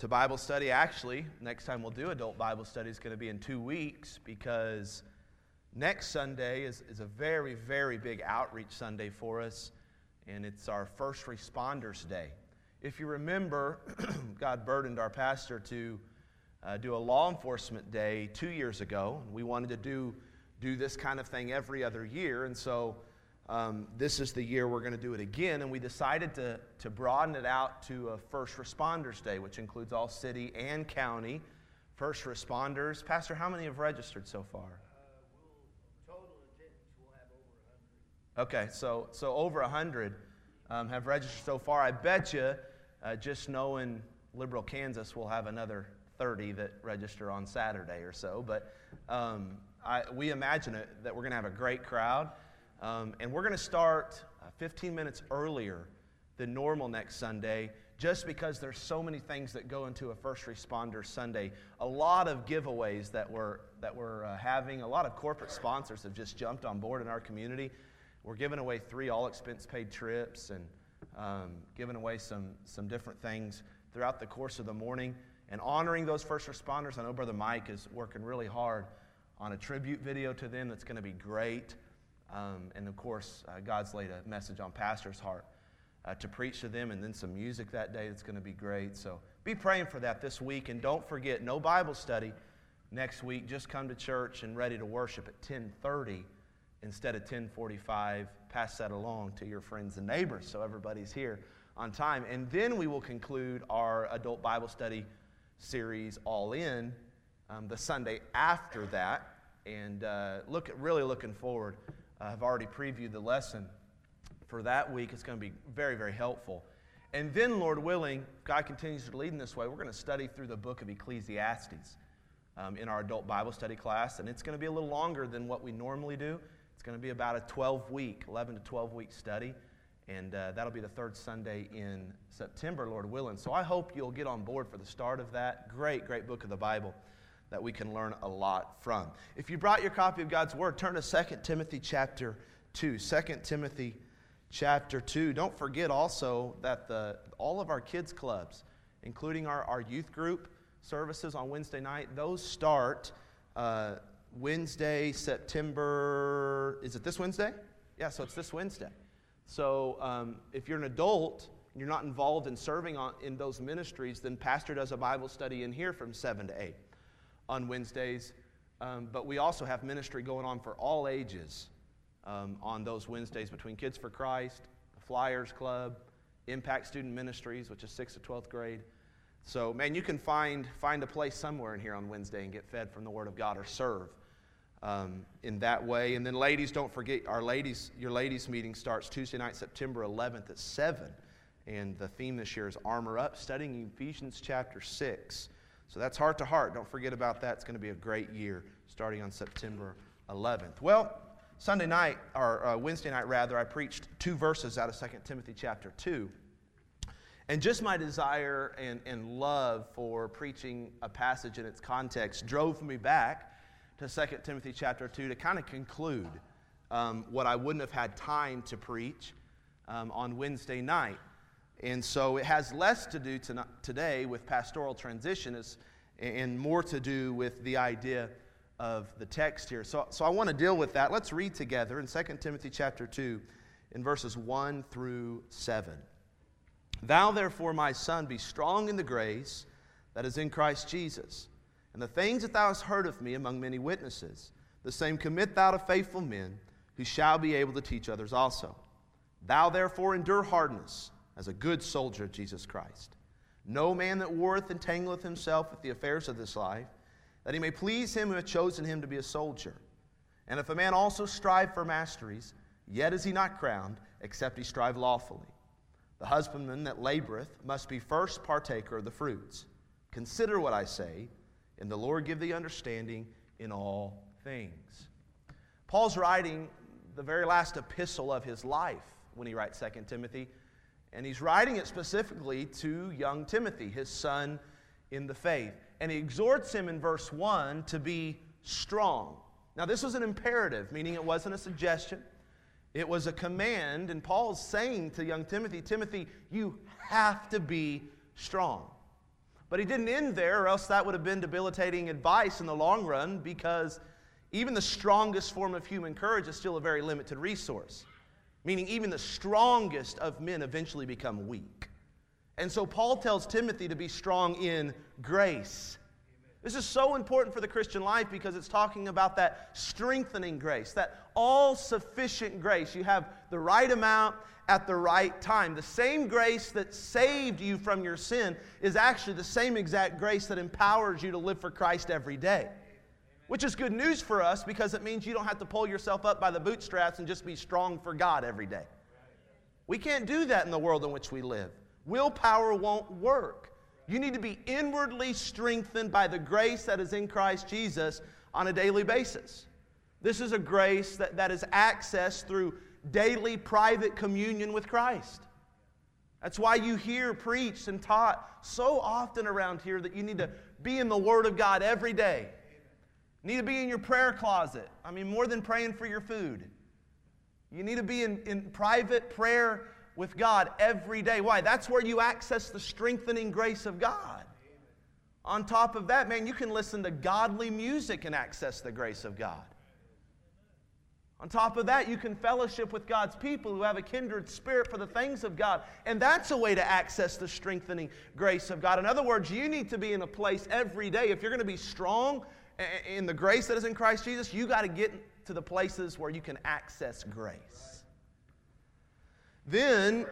to Bible study. Actually, next time we'll do adult Bible study is going to be in two weeks because next Sunday is, is a very, very big outreach Sunday for us, and it's our First Responders Day. If you remember, God burdened our pastor to uh, do a law enforcement day two years ago. And we wanted to do, do this kind of thing every other year, and so um, this is the year we're going to do it again, and we decided to, to broaden it out to a First Responders Day, which includes all city and county first responders. Pastor, how many have registered so far? Uh, we'll, total attendance, we'll have over 100. Okay, so, so over 100 um, have registered so far. I bet you, uh, just knowing Liberal Kansas, we'll have another 30 that register on Saturday or so. But um, I, we imagine it, that we're going to have a great crowd. Um, and we're going to start uh, 15 minutes earlier than normal next Sunday just because there's so many things that go into a first responder Sunday. A lot of giveaways that we're, that we're uh, having, a lot of corporate sponsors have just jumped on board in our community. We're giving away three all expense paid trips and um, giving away some, some different things throughout the course of the morning and honoring those first responders. I know Brother Mike is working really hard on a tribute video to them that's going to be great. Um, and of course, uh, God's laid a message on pastor's heart uh, to preach to them, and then some music that day that's going to be great. So be praying for that this week, and don't forget, no Bible study next week. Just come to church and ready to worship at 10:30 instead of 10:45. Pass that along to your friends and neighbors so everybody's here on time, and then we will conclude our adult Bible study series, All In, um, the Sunday after that, and uh, look, really looking forward I've already previewed the lesson for that week. It's going to be very, very helpful. And then, Lord willing, God continues to lead in this way. We're going to study through the book of Ecclesiastes um, in our adult Bible study class. And it's going to be a little longer than what we normally do. It's going to be about a 12 week, 11 to 12 week study. And uh, that'll be the third Sunday in September, Lord willing. So I hope you'll get on board for the start of that. Great, great book of the Bible that we can learn a lot from. If you brought your copy of God's Word, turn to 2 Timothy chapter 2. 2 Timothy chapter 2. Don't forget also that the, all of our kids' clubs, including our, our youth group services on Wednesday night, those start uh, Wednesday, September. Is it this Wednesday? Yeah, so it's this Wednesday. So um, if you're an adult, and you're not involved in serving on, in those ministries, then Pastor does a Bible study in here from 7 to 8 on Wednesdays, um, but we also have ministry going on for all ages um, on those Wednesdays between Kids for Christ, the Flyers Club, Impact Student Ministries, which is 6th to 12th grade. So, man, you can find, find a place somewhere in here on Wednesday and get fed from the Word of God or serve um, in that way. And then, ladies, don't forget our ladies, your ladies' meeting starts Tuesday night, September 11th at 7. And the theme this year is Armor Up, studying Ephesians chapter 6. So that's heart to heart. Don't forget about that. It's going to be a great year starting on September 11th. Well, Sunday night, or uh, Wednesday night rather, I preached two verses out of 2 Timothy chapter 2. And just my desire and, and love for preaching a passage in its context drove me back to 2 Timothy chapter 2 to kind of conclude um, what I wouldn't have had time to preach um, on Wednesday night. And so it has less to do to today with pastoral transition and more to do with the idea of the text here. So, so I want to deal with that. Let's read together in 2 Timothy chapter 2 in verses 1 through 7. Thou therefore, my son, be strong in the grace that is in Christ Jesus. And the things that thou hast heard of me among many witnesses, the same commit thou to faithful men who shall be able to teach others also. Thou therefore endure hardness as a good soldier of Jesus Christ. No man that warreth entangleth himself with the affairs of this life, that he may please him who hath chosen him to be a soldier. And if a man also strive for masteries, yet is he not crowned, except he strive lawfully. The husbandman that laboreth must be first partaker of the fruits. Consider what I say, and the Lord give thee understanding in all things. Paul's writing the very last epistle of his life when he writes 2 Timothy. And he's writing it specifically to young Timothy, his son in the faith. And he exhorts him in verse 1 to be strong. Now, this was an imperative, meaning it wasn't a suggestion, it was a command. And Paul's saying to young Timothy, Timothy, you have to be strong. But he didn't end there, or else that would have been debilitating advice in the long run because even the strongest form of human courage is still a very limited resource. Meaning, even the strongest of men eventually become weak. And so, Paul tells Timothy to be strong in grace. This is so important for the Christian life because it's talking about that strengthening grace, that all sufficient grace. You have the right amount at the right time. The same grace that saved you from your sin is actually the same exact grace that empowers you to live for Christ every day. Which is good news for us because it means you don't have to pull yourself up by the bootstraps and just be strong for God every day. We can't do that in the world in which we live. Willpower won't work. You need to be inwardly strengthened by the grace that is in Christ Jesus on a daily basis. This is a grace that, that is accessed through daily private communion with Christ. That's why you hear preached and taught so often around here that you need to be in the Word of God every day. Need to be in your prayer closet. I mean, more than praying for your food. You need to be in, in private prayer with God every day. Why? That's where you access the strengthening grace of God. On top of that, man, you can listen to godly music and access the grace of God. On top of that, you can fellowship with God's people who have a kindred spirit for the things of God. And that's a way to access the strengthening grace of God. In other words, you need to be in a place every day. If you're going to be strong in the grace that is in Christ Jesus, you got to get to the places where you can access grace. Then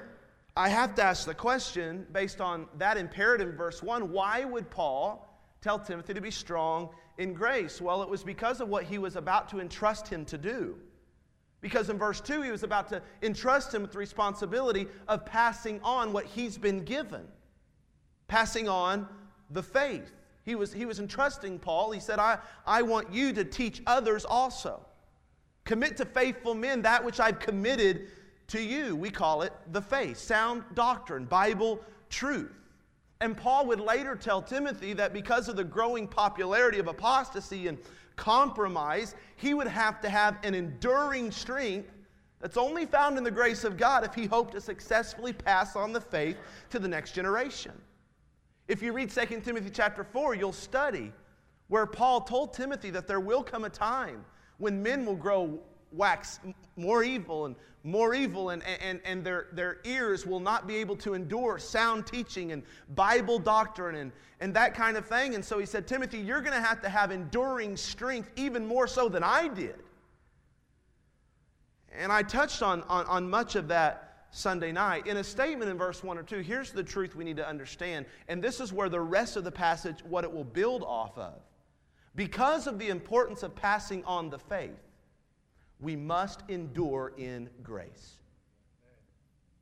I have to ask the question based on that imperative in verse 1 why would Paul tell Timothy to be strong in grace? Well, it was because of what he was about to entrust him to do. Because in verse 2, he was about to entrust him with the responsibility of passing on what he's been given, passing on the faith. He was, he was entrusting Paul. He said, I, I want you to teach others also. Commit to faithful men that which I've committed to you. We call it the faith, sound doctrine, Bible truth. And Paul would later tell Timothy that because of the growing popularity of apostasy and compromise, he would have to have an enduring strength that's only found in the grace of God if he hoped to successfully pass on the faith to the next generation. If you read 2 Timothy chapter 4, you'll study where Paul told Timothy that there will come a time when men will grow wax more evil and more evil, and, and, and their, their ears will not be able to endure sound teaching and Bible doctrine and, and that kind of thing. And so he said, Timothy, you're going to have to have enduring strength even more so than I did. And I touched on, on, on much of that Sunday night. In a statement in verse 1 or 2, here's the truth we need to understand. And this is where the rest of the passage, what it will build off of. Because of the importance of passing on the faith, we must endure in grace.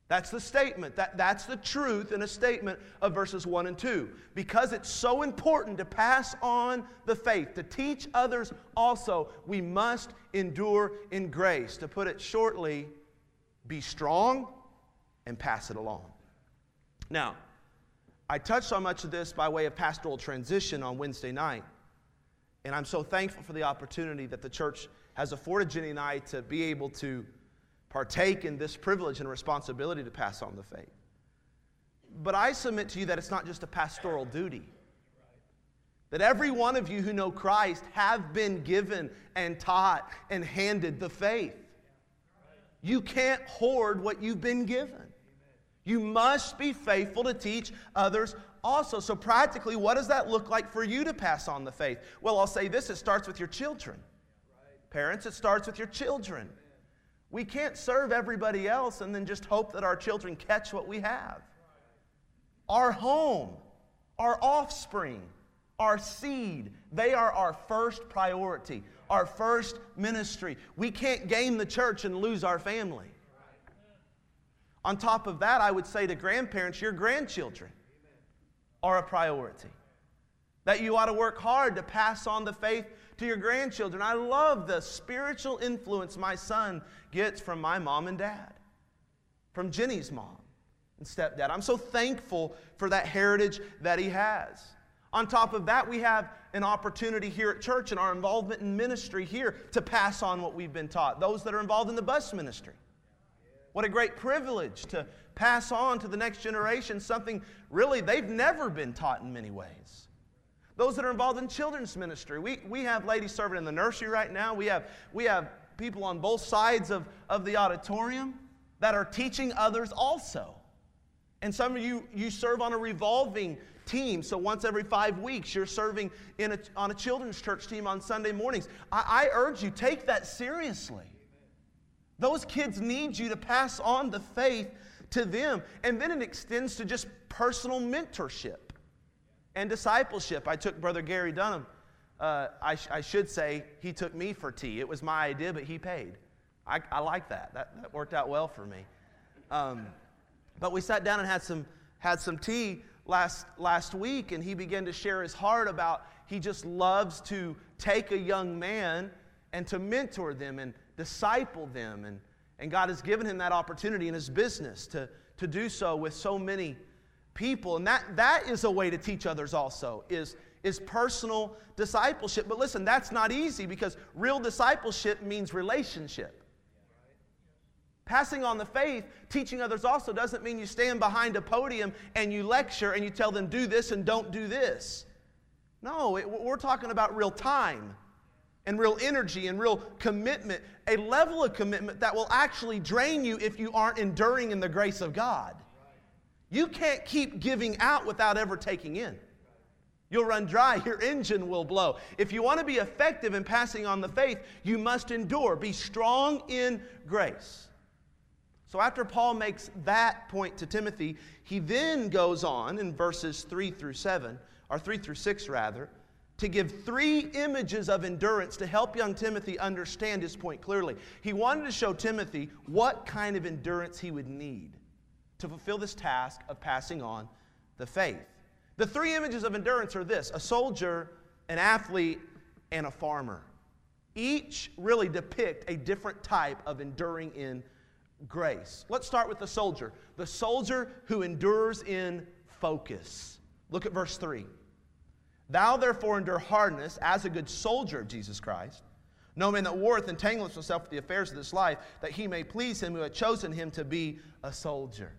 That's the statement. That, that's the truth in a statement of verses 1 and 2. Because it's so important to pass on the faith, to teach others also, we must endure in grace. To put it shortly, be strong and pass it along. Now, I touched on much of this by way of pastoral transition on Wednesday night. And I'm so thankful for the opportunity that the church has afforded Jenny and I to be able to partake in this privilege and responsibility to pass on the faith. But I submit to you that it's not just a pastoral duty. That every one of you who know Christ have been given and taught and handed the faith. You can't hoard what you've been given. You must be faithful to teach others also. So, practically, what does that look like for you to pass on the faith? Well, I'll say this it starts with your children. Parents, it starts with your children. We can't serve everybody else and then just hope that our children catch what we have. Our home, our offspring, our seed, they are our first priority, our first ministry. We can't gain the church and lose our family. On top of that, I would say to grandparents, your grandchildren are a priority. That you ought to work hard to pass on the faith to your grandchildren. I love the spiritual influence my son gets from my mom and dad, from Jenny's mom and stepdad. I'm so thankful for that heritage that he has. On top of that, we have an opportunity here at church and our involvement in ministry here to pass on what we've been taught. Those that are involved in the bus ministry. What a great privilege to pass on to the next generation something really they've never been taught in many ways. Those that are involved in children's ministry. We, we have ladies serving in the nursery right now. We have, we have people on both sides of, of the auditorium that are teaching others also. And some of you, you serve on a revolving team. So once every five weeks, you're serving in a, on a children's church team on Sunday mornings. I, I urge you, take that seriously. Those kids need you to pass on the faith to them. And then it extends to just personal mentorship and discipleship. I took Brother Gary Dunham. Uh, I, sh- I, should say he took me for tea. It was my idea, but he paid. I, I like that. that. That worked out well for me. Um, but we sat down and had some, had some tea last, last week, and he began to share his heart about he just loves to take a young man and to mentor them and disciple them. And, and God has given him that opportunity in his business to, to do so with so many people. And that, that is a way to teach others also, is, is personal discipleship. But listen, that's not easy because real discipleship means relationship. Passing on the faith, teaching others also doesn't mean you stand behind a podium and you lecture and you tell them, do this and don't do this. No, it, we're talking about real time and real energy and real commitment, a level of commitment that will actually drain you if you aren't enduring in the grace of God. You can't keep giving out without ever taking in. You'll run dry, your engine will blow. If you want to be effective in passing on the faith, you must endure. Be strong in grace. So after Paul makes that point to Timothy, he then goes on in verses 3 through 7, or 3 through 6 rather, to give three images of endurance to help young Timothy understand his point clearly. He wanted to show Timothy what kind of endurance he would need to fulfill this task of passing on the faith. The three images of endurance are this a soldier, an athlete, and a farmer. Each really depict a different type of enduring in grace. Let's start with the soldier. The soldier who endures in focus. Look at verse 3. Thou therefore endure hardness as a good soldier of Jesus Christ. No man that warreth entangleth himself with the affairs of this life, that he may please him who hath chosen him to be a soldier.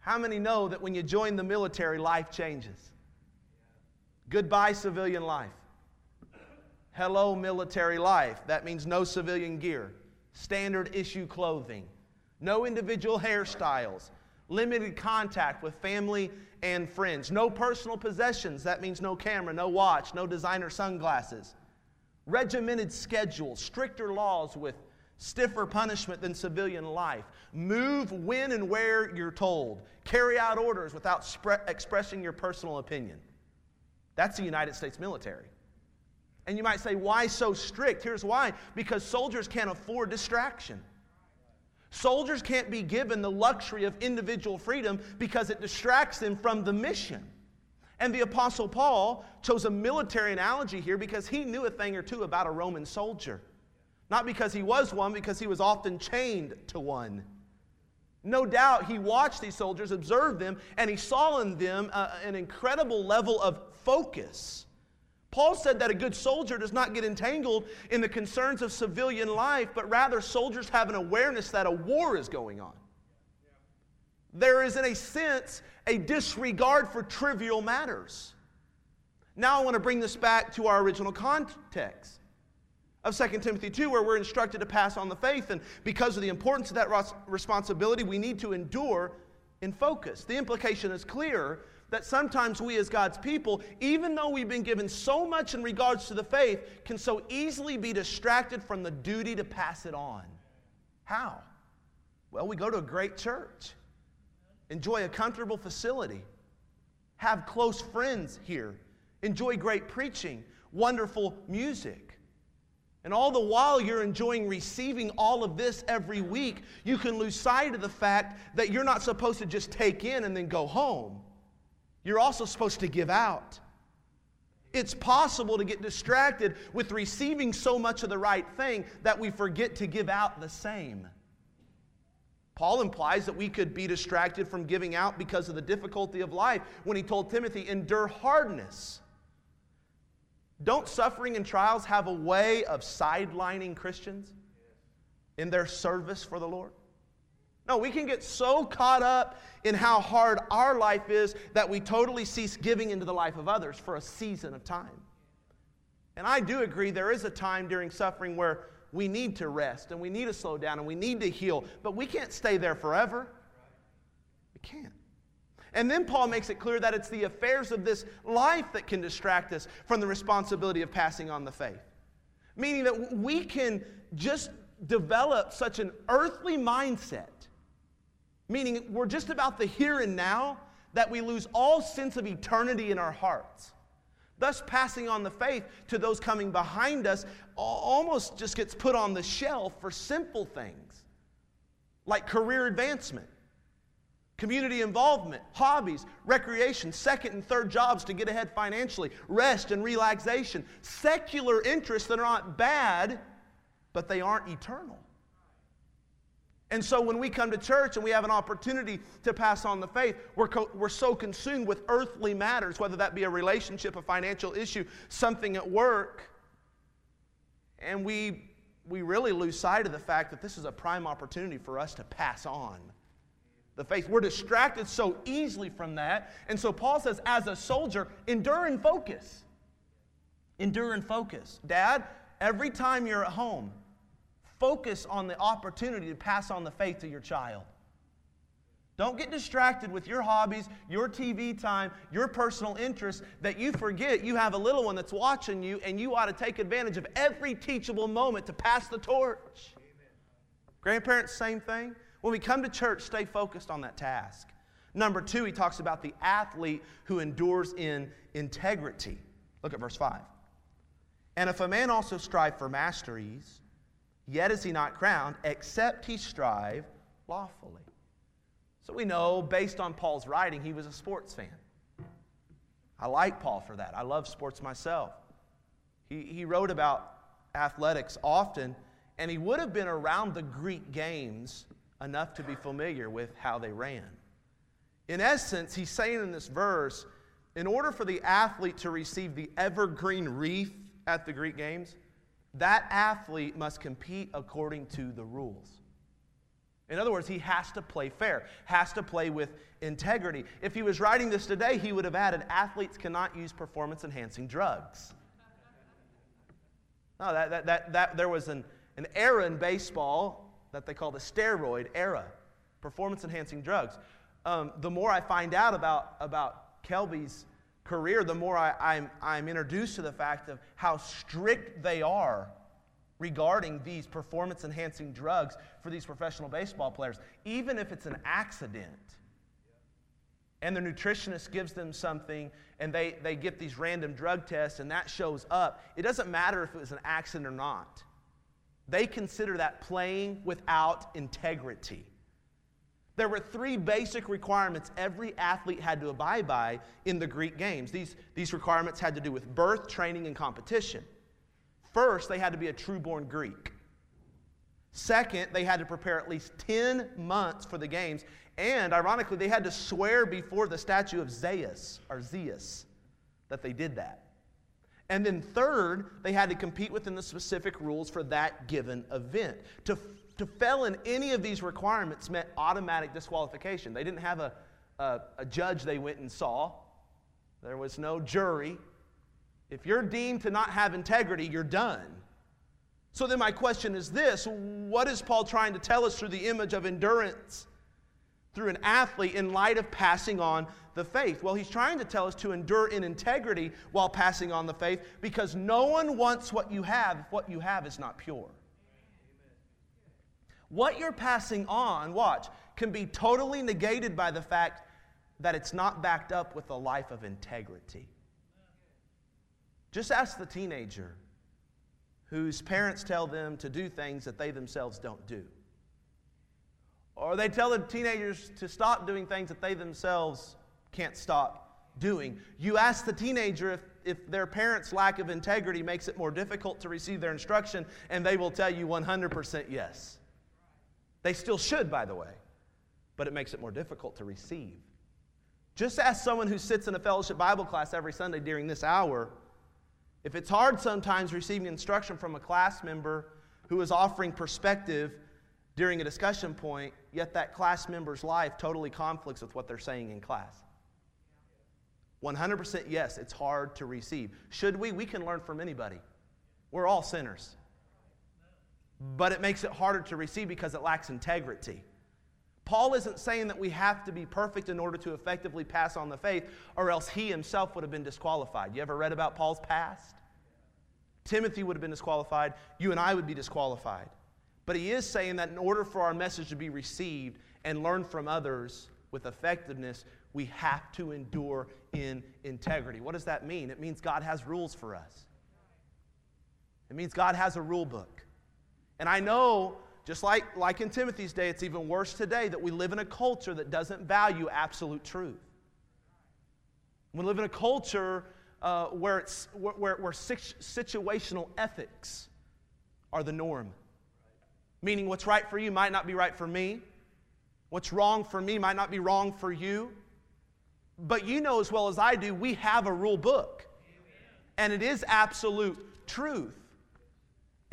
How many know that when you join the military, life changes? Goodbye, civilian life. Hello, military life. That means no civilian gear, standard issue clothing, no individual hairstyles, limited contact with family and friends, no personal possessions. That means no camera, no watch, no designer sunglasses. Regimented schedules, stricter laws with stiffer punishment than civilian life. Move when and where you're told. Carry out orders without spre- expressing your personal opinion. That's the United States military. And you might say, why so strict? Here's why because soldiers can't afford distraction. Soldiers can't be given the luxury of individual freedom because it distracts them from the mission. And the Apostle Paul chose a military analogy here because he knew a thing or two about a Roman soldier. Not because he was one, because he was often chained to one. No doubt he watched these soldiers, observed them, and he saw in them uh, an incredible level of focus Paul said that a good soldier does not get entangled in the concerns of civilian life, but rather soldiers have an awareness that a war is going on. There is, in a sense, a disregard for trivial matters. Now I want to bring this back to our original context of 2 Timothy 2, where we're instructed to pass on the faith. And because of the importance of that responsibility, we need to endure in focus. The implication is clear that sometimes we as God's people, even though we've been given so much in regards to the faith, can so easily be distracted from the duty to pass it on. How? Well, we go to a great church, enjoy a comfortable facility, have close friends here, enjoy great preaching, wonderful music. And all the while you're enjoying receiving all of this every week, you can lose sight of the fact that you're not supposed to just take in and then go home you're also supposed to give out. It's possible to get distracted with receiving so much of the right thing that we forget to give out the same. Paul implies that we could be distracted from giving out because of the difficulty of life when he told Timothy, endure hardness. Don't suffering and trials have a way of sidelining Christians in their service for the Lord? No, we can get so caught up in how hard our life is that we totally cease giving into the life of others for a season of time. And I do agree there is a time during suffering where we need to rest and we need to slow down and we need to heal, but we can't stay there forever. We can't. And then Paul makes it clear that it's the affairs of this life that can distract us from the responsibility of passing on the faith. Meaning that we can just develop such an earthly mindset, meaning we're just about the here and now, that we lose all sense of eternity in our hearts. Thus, passing on the faith to those coming behind us almost just gets put on the shelf for simple things like career advancement, community involvement, hobbies, recreation, second and third jobs to get ahead financially, rest and relaxation, secular interests that are not bad, but they aren't eternal. And so when we come to church and we have an opportunity to pass on the faith, we're, co- we're so consumed with earthly matters, whether that be a relationship, a financial issue, something at work, and we, we really lose sight of the fact that this is a prime opportunity for us to pass on the faith. We're distracted so easily from that. And so Paul says, as a soldier, endure and focus. Endure and focus. Dad, every time you're at home, focus on the opportunity to pass on the faith to your child. Don't get distracted with your hobbies, your TV time, your personal interests that you forget you have a little one that's watching you and you ought to take advantage of every teachable moment to pass the torch. Amen. Grandparents, same thing. When we come to church, stay focused on that task. Number two, he talks about the athlete who endures in integrity. Look at verse 5. And if a man also strive for masteries, Yet is he not crowned, except he strive lawfully. So we know, based on Paul's writing, he was a sports fan. I like Paul for that. I love sports myself. He, he wrote about athletics often, and he would have been around the Greek games enough to be familiar with how they ran. In essence, he's saying in this verse in order for the athlete to receive the evergreen wreath at the Greek games, that athlete must compete according to the rules. In other words, he has to play fair, has to play with integrity. If he was writing this today, he would have added athletes cannot use performance enhancing drugs. No, that, that, that, that, there was an, an era in baseball that they call the steroid era, performance enhancing drugs. Um, the more I find out about, about Kelby's career, the more I, I'm, I'm introduced to the fact of how strict they are regarding these performance enhancing drugs for these professional baseball players, even if it's an accident. And the nutritionist gives them something and they, they get these random drug tests and that shows up. It doesn't matter if it was an accident or not. They consider that playing without integrity. There were three basic requirements every athlete had to abide by in the Greek games. These, these requirements had to do with birth, training, and competition. First, they had to be a true born Greek. Second, they had to prepare at least 10 months for the games. And ironically, they had to swear before the statue of Zeus or Zeus that they did that. And then third, they had to compete within the specific rules for that given event. To to fail in any of these requirements meant automatic disqualification. They didn't have a, a, a, judge they went and saw, there was no jury. If you're deemed to not have integrity, you're done. So then, my question is this what is Paul trying to tell us through the image of endurance through an athlete in light of passing on the faith? Well, he's trying to tell us to endure in integrity while passing on the faith because no one wants what you have if what you have is not pure. What you're passing on, watch, can be totally negated by the fact that it's not backed up with a life of integrity. Just ask the teenager whose parents tell them to do things that they themselves don't do. Or they tell the teenagers to stop doing things that they themselves can't stop doing. You ask the teenager if, if their parents' lack of integrity makes it more difficult to receive their instruction, and they will tell you 100% yes. They still should, by the way, but it makes it more difficult to receive. Just ask someone who sits in a fellowship Bible class every Sunday during this hour if it's hard sometimes receiving instruction from a class member who is offering perspective during a discussion point, yet that class member's life totally conflicts with what they're saying in class. 100% yes, it's hard to receive. Should we? We can learn from anybody. We're all sinners. But it makes it harder to receive because it lacks integrity. Paul isn't saying that we have to be perfect in order to effectively pass on the faith, or else he himself would have been disqualified. You ever read about Paul's past? Timothy would have been disqualified. You and I would be disqualified. But he is saying that in order for our message to be received and learned from others with effectiveness, we have to endure in integrity. What does that mean? It means God has rules for us, it means God has a rule book. And I know, just like, like in Timothy's day, it's even worse today that we live in a culture that doesn't value absolute truth. We live in a culture uh, where, it's, where, where situational ethics are the norm. Meaning, what's right for you might not be right for me. What's wrong for me might not be wrong for you. But you know as well as I do, we have a rule book. And it is absolute truth.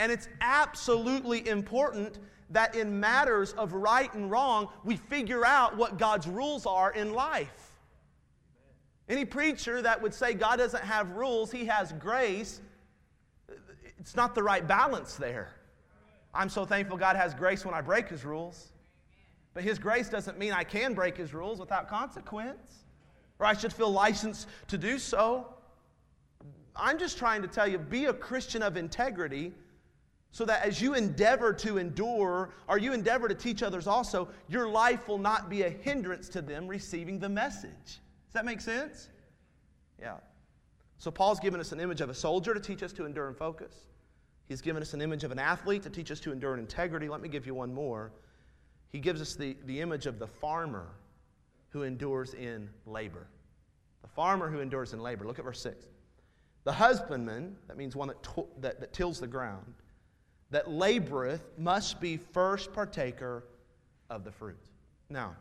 And it's absolutely important that in matters of right and wrong, we figure out what God's rules are in life. Any preacher that would say God doesn't have rules, he has grace, it's not the right balance there. I'm so thankful God has grace when I break His rules. But His grace doesn't mean I can break His rules without consequence, or I should feel licensed to do so. I'm just trying to tell you be a Christian of integrity so that as you endeavor to endure, or you endeavor to teach others also, your life will not be a hindrance to them receiving the message. Does that make sense? Yeah. So Paul's given us an image of a soldier to teach us to endure and focus. He's given us an image of an athlete to teach us to endure and integrity. Let me give you one more. He gives us the, the image of the farmer who endures in labor. The farmer who endures in labor. Look at verse 6. The husbandman, that means one that, that, that tills the ground, that laboreth must be first partaker of the fruit. Now,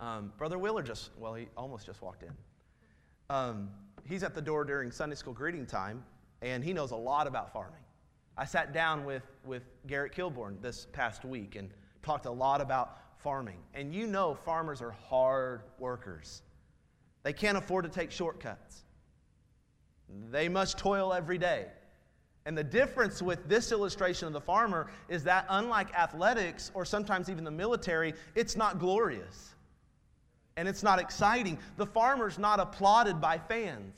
um, Brother Wheeler just, well, he almost just walked in. Um, he's at the door during Sunday school greeting time, and he knows a lot about farming. I sat down with, with Garrett Kilborn this past week and talked a lot about farming. And you know, farmers are hard workers, they can't afford to take shortcuts, they must toil every day. And the difference with this illustration of the farmer is that, unlike athletics or sometimes even the military, it's not glorious and it's not exciting. The farmer's not applauded by fans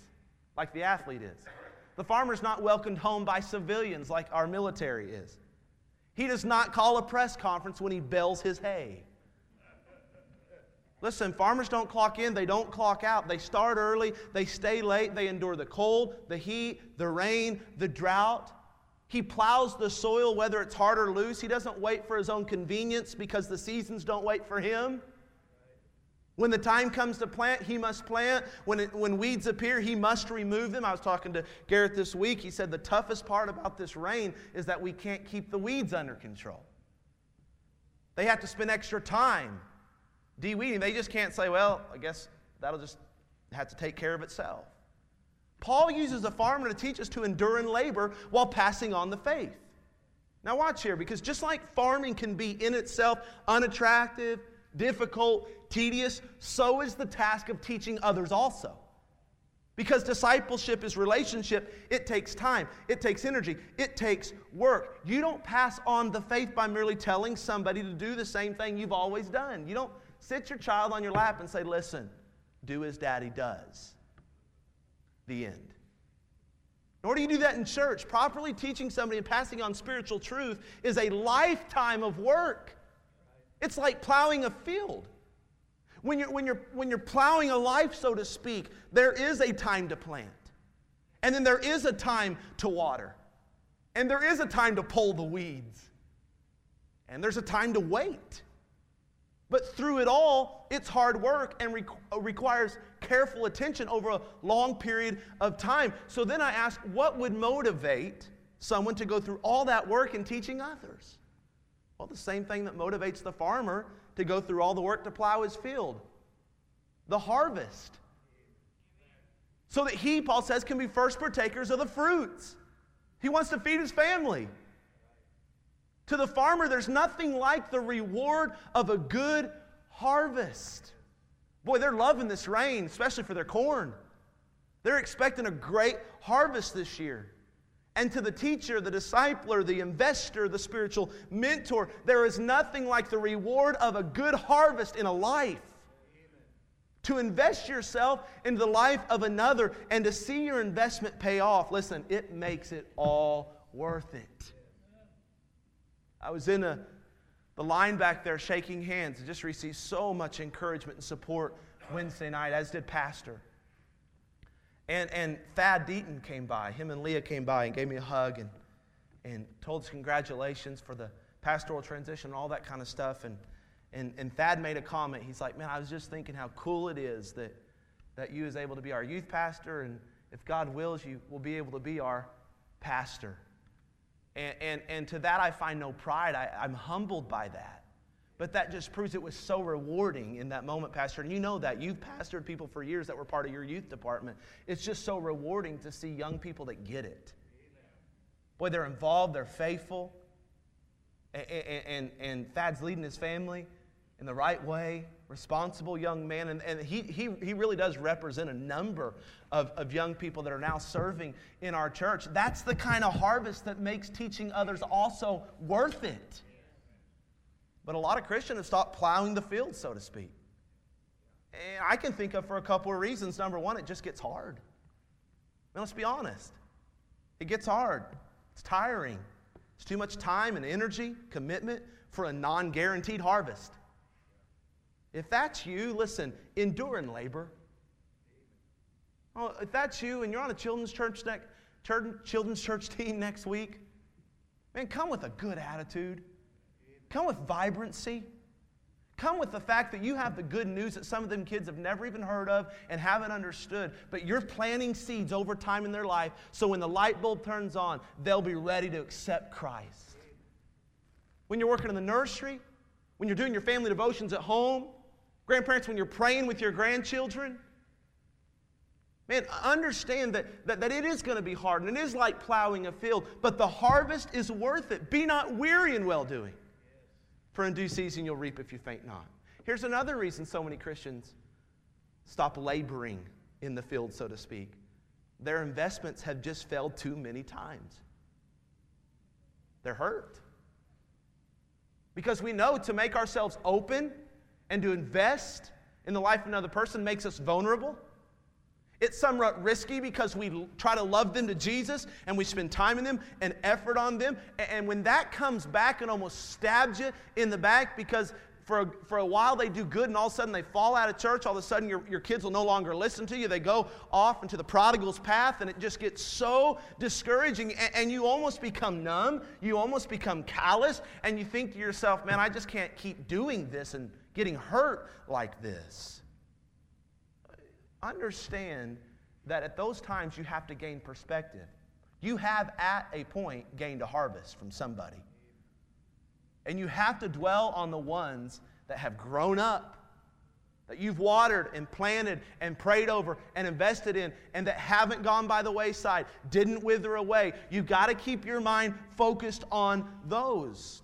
like the athlete is. The farmer's not welcomed home by civilians like our military is. He does not call a press conference when he bales his hay. Listen, farmers don't clock in, they don't clock out. They start early, they stay late, they endure the cold, the heat, the rain, the drought. He plows the soil whether it's hard or loose. He doesn't wait for his own convenience because the seasons don't wait for him. When the time comes to plant, he must plant. When, it, when weeds appear, he must remove them. I was talking to Garrett this week. He said the toughest part about this rain is that we can't keep the weeds under control. They have to spend extra time de-weeding. They just can't say, well, I guess that'll just have to take care of itself. Paul uses the farmer to teach us to endure in labor while passing on the faith. Now, watch here, because just like farming can be in itself unattractive, difficult, tedious, so is the task of teaching others also. Because discipleship is relationship, it takes time, it takes energy, it takes work. You don't pass on the faith by merely telling somebody to do the same thing you've always done. You don't sit your child on your lap and say, Listen, do as daddy does. The end. Nor do you do that in church. Properly teaching somebody and passing on spiritual truth is a lifetime of work. It's like plowing a field. When you're, when, you're, when you're plowing a life, so to speak, there is a time to plant. And then there is a time to water. And there is a time to pull the weeds. And there's a time to wait. But through it all, it's hard work and uh, requires careful attention over a long period of time. So then I ask, what would motivate someone to go through all that work in teaching others? Well, the same thing that motivates the farmer to go through all the work to plow his field the harvest. So that he, Paul says, can be first partakers of the fruits. He wants to feed his family. To the farmer, there's nothing like the reward of a good harvest. Boy, they're loving this rain, especially for their corn. They're expecting a great harvest this year. And to the teacher, the discipler, the investor, the spiritual mentor, there is nothing like the reward of a good harvest in a life. To invest yourself into the life of another and to see your investment pay off, listen, it makes it all worth it. I was in a, the line back there shaking hands and just received so much encouragement and support Wednesday night, as did Pastor. And, and Thad Deaton came by. Him and Leah came by and gave me a hug and, and told us congratulations for the pastoral transition and all that kind of stuff. And, and, and Thad made a comment. He's like, Man, I was just thinking how cool it is that, that you is able to be our youth pastor. And if God wills, you will be able to be our pastor. And, and, and to that, I find no pride. I, I'm humbled by that. But that just proves it was so rewarding in that moment, Pastor. And you know that. You've pastored people for years that were part of your youth department. It's just so rewarding to see young people that get it. Boy, they're involved, they're faithful. And, and, and Thad's leading his family in the right way, responsible young man. And, and he, he, he really does represent a number of, of young people that are now serving in our church. That's the kind of harvest that makes teaching others also worth it. But a lot of Christians have stopped plowing the field, so to speak. And I can think of for a couple of reasons. Number one, it just gets hard. I mean, let's be honest. It gets hard. It's tiring. It's too much time and energy, commitment for a non guaranteed harvest. If that's you, listen, endure in labor. Oh, if that's you and you're on a children's church next, children's church team next week, man, come with a good attitude. Come with vibrancy. Come with the fact that you have the good news that some of them kids have never even heard of and haven't understood, but you're planting seeds over time in their life so when the light bulb turns on, they'll be ready to accept Christ. When you're working in the nursery, when you're doing your family devotions at home, grandparents, when you're praying with your grandchildren, man, understand that, that, that it is going to be hard and it is like plowing a field, but the harvest is worth it. Be not weary in well doing. For in due season you'll reap if you faint not. Here's another reason so many Christians stop laboring in the field, so to speak. Their investments have just failed too many times. They're hurt. Because we know to make ourselves open and to invest in the life of another person makes us vulnerable. It's somewhat risky because we try to love them to Jesus and we spend time in them and effort on them. And when that comes back and almost stabs you in the back because for a, for a while they do good and all of a sudden they fall out of church, all of a sudden your, your kids will no longer listen to you. They go off into the prodigal's path and it just gets so discouraging and, and you almost become numb. You almost become callous and you think to yourself, man, I just can't keep doing this and getting hurt like this understand that at those times you have to gain perspective. You have at a point gained a harvest from somebody. And you have to dwell on the ones that have grown up, that you've watered and planted and prayed over and invested in, and that haven't gone by the wayside, didn't wither away. You've got to keep your mind focused on those.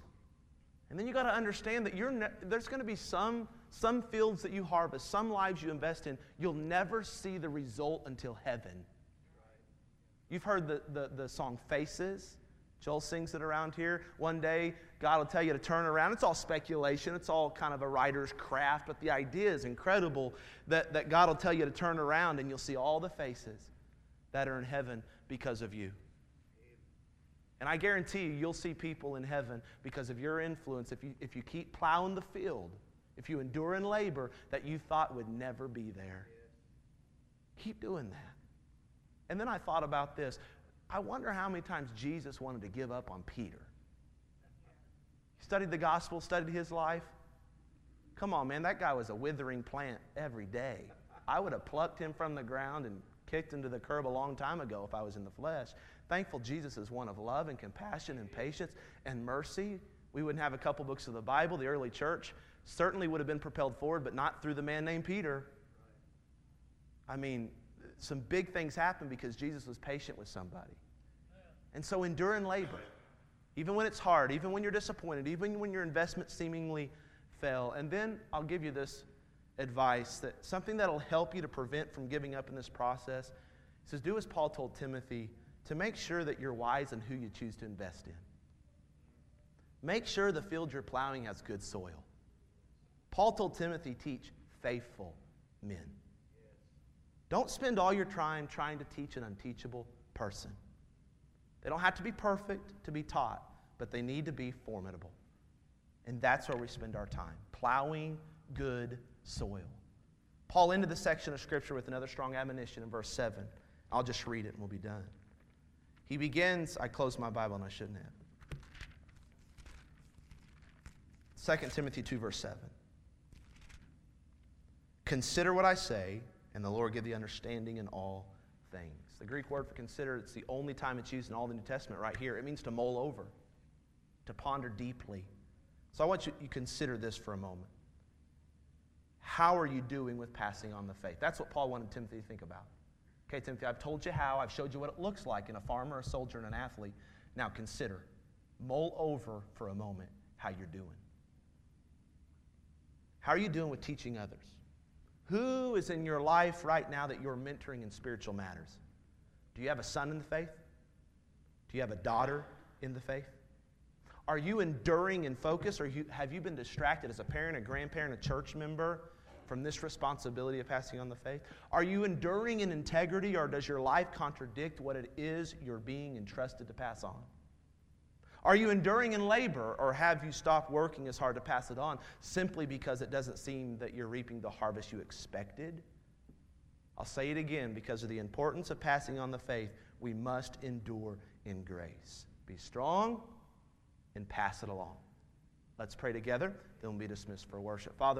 And then you got to understand that you're ne- there's going to be some some fields that you harvest, some lives you invest in, you'll never see the result until heaven. You've heard the, the, the song Faces. Joel sings it around here. One day, God will tell you to turn around. It's all speculation, it's all kind of a writer's craft, but the idea is incredible that, that God will tell you to turn around and you'll see all the faces that are in heaven because of you. And I guarantee you, you'll see people in heaven because of your influence if you, if you keep plowing the field if you endure in labor that you thought would never be there. Keep doing that. And then I thought about this. I wonder how many times Jesus wanted to give up on Peter. He studied the gospel, studied his life. Come on, man, that guy was a withering plant every day. I would have plucked him from the ground and kicked him to the curb a long time ago if I was in the flesh. Thankful Jesus is one of love and compassion and patience and mercy. We wouldn't have a couple books of the Bible. The early church certainly would have been propelled forward, but not through the man named Peter. I mean, some big things happened because Jesus was patient with somebody. And so endure in labor. even when it's hard, even when you're disappointed, even when your investment seemingly fell. And then I'll give you this advice that something that'll help you to prevent from giving up in this process. He says, Do as Paul told Timothy to make sure that you're wise in who you choose to invest in. Make sure the field you're plowing has good soil. Paul told Timothy, teach faithful men. Don't spend all your time trying to teach an unteachable person. They don't have to be perfect to be taught, but they need to be formidable. And that's where we spend our time plowing good soil. Paul ended the section of Scripture with another strong admonition in verse 7. I'll just read it and we'll be done. He begins, I closed my Bible and I shouldn't have. 2 Timothy 2, verse 7. Consider what I say, and the Lord give thee understanding in all things. The Greek word for consider, it's the only time it's used in all the New Testament right here. It means to mull over, to ponder deeply. So I want you to consider this for a moment. How are you doing with passing on the faith? That's what Paul wanted Timothy to think about. Okay, Timothy, I've told you how, I've showed you what it looks like in a farmer, a soldier, and an athlete. Now consider, mull over for a moment how you're doing. How are you doing with teaching others? Who is in your life right now that you're mentoring in spiritual matters? Do you have a son in the faith? Do you have a daughter in the faith? Are you enduring in focus, or have you been distracted as a parent, a grandparent, a church member from this responsibility of passing on the faith? Are you enduring in integrity, or does your life contradict what it is you're being entrusted to pass on? Are you enduring in labor, or have you stopped working as hard to pass it on simply because it doesn't seem that you're reaping the harvest you expected? I'll say it again because of the importance of passing on the faith, we must endure in grace. Be strong and pass it along. Let's pray together, then we'll be dismissed for worship. Father,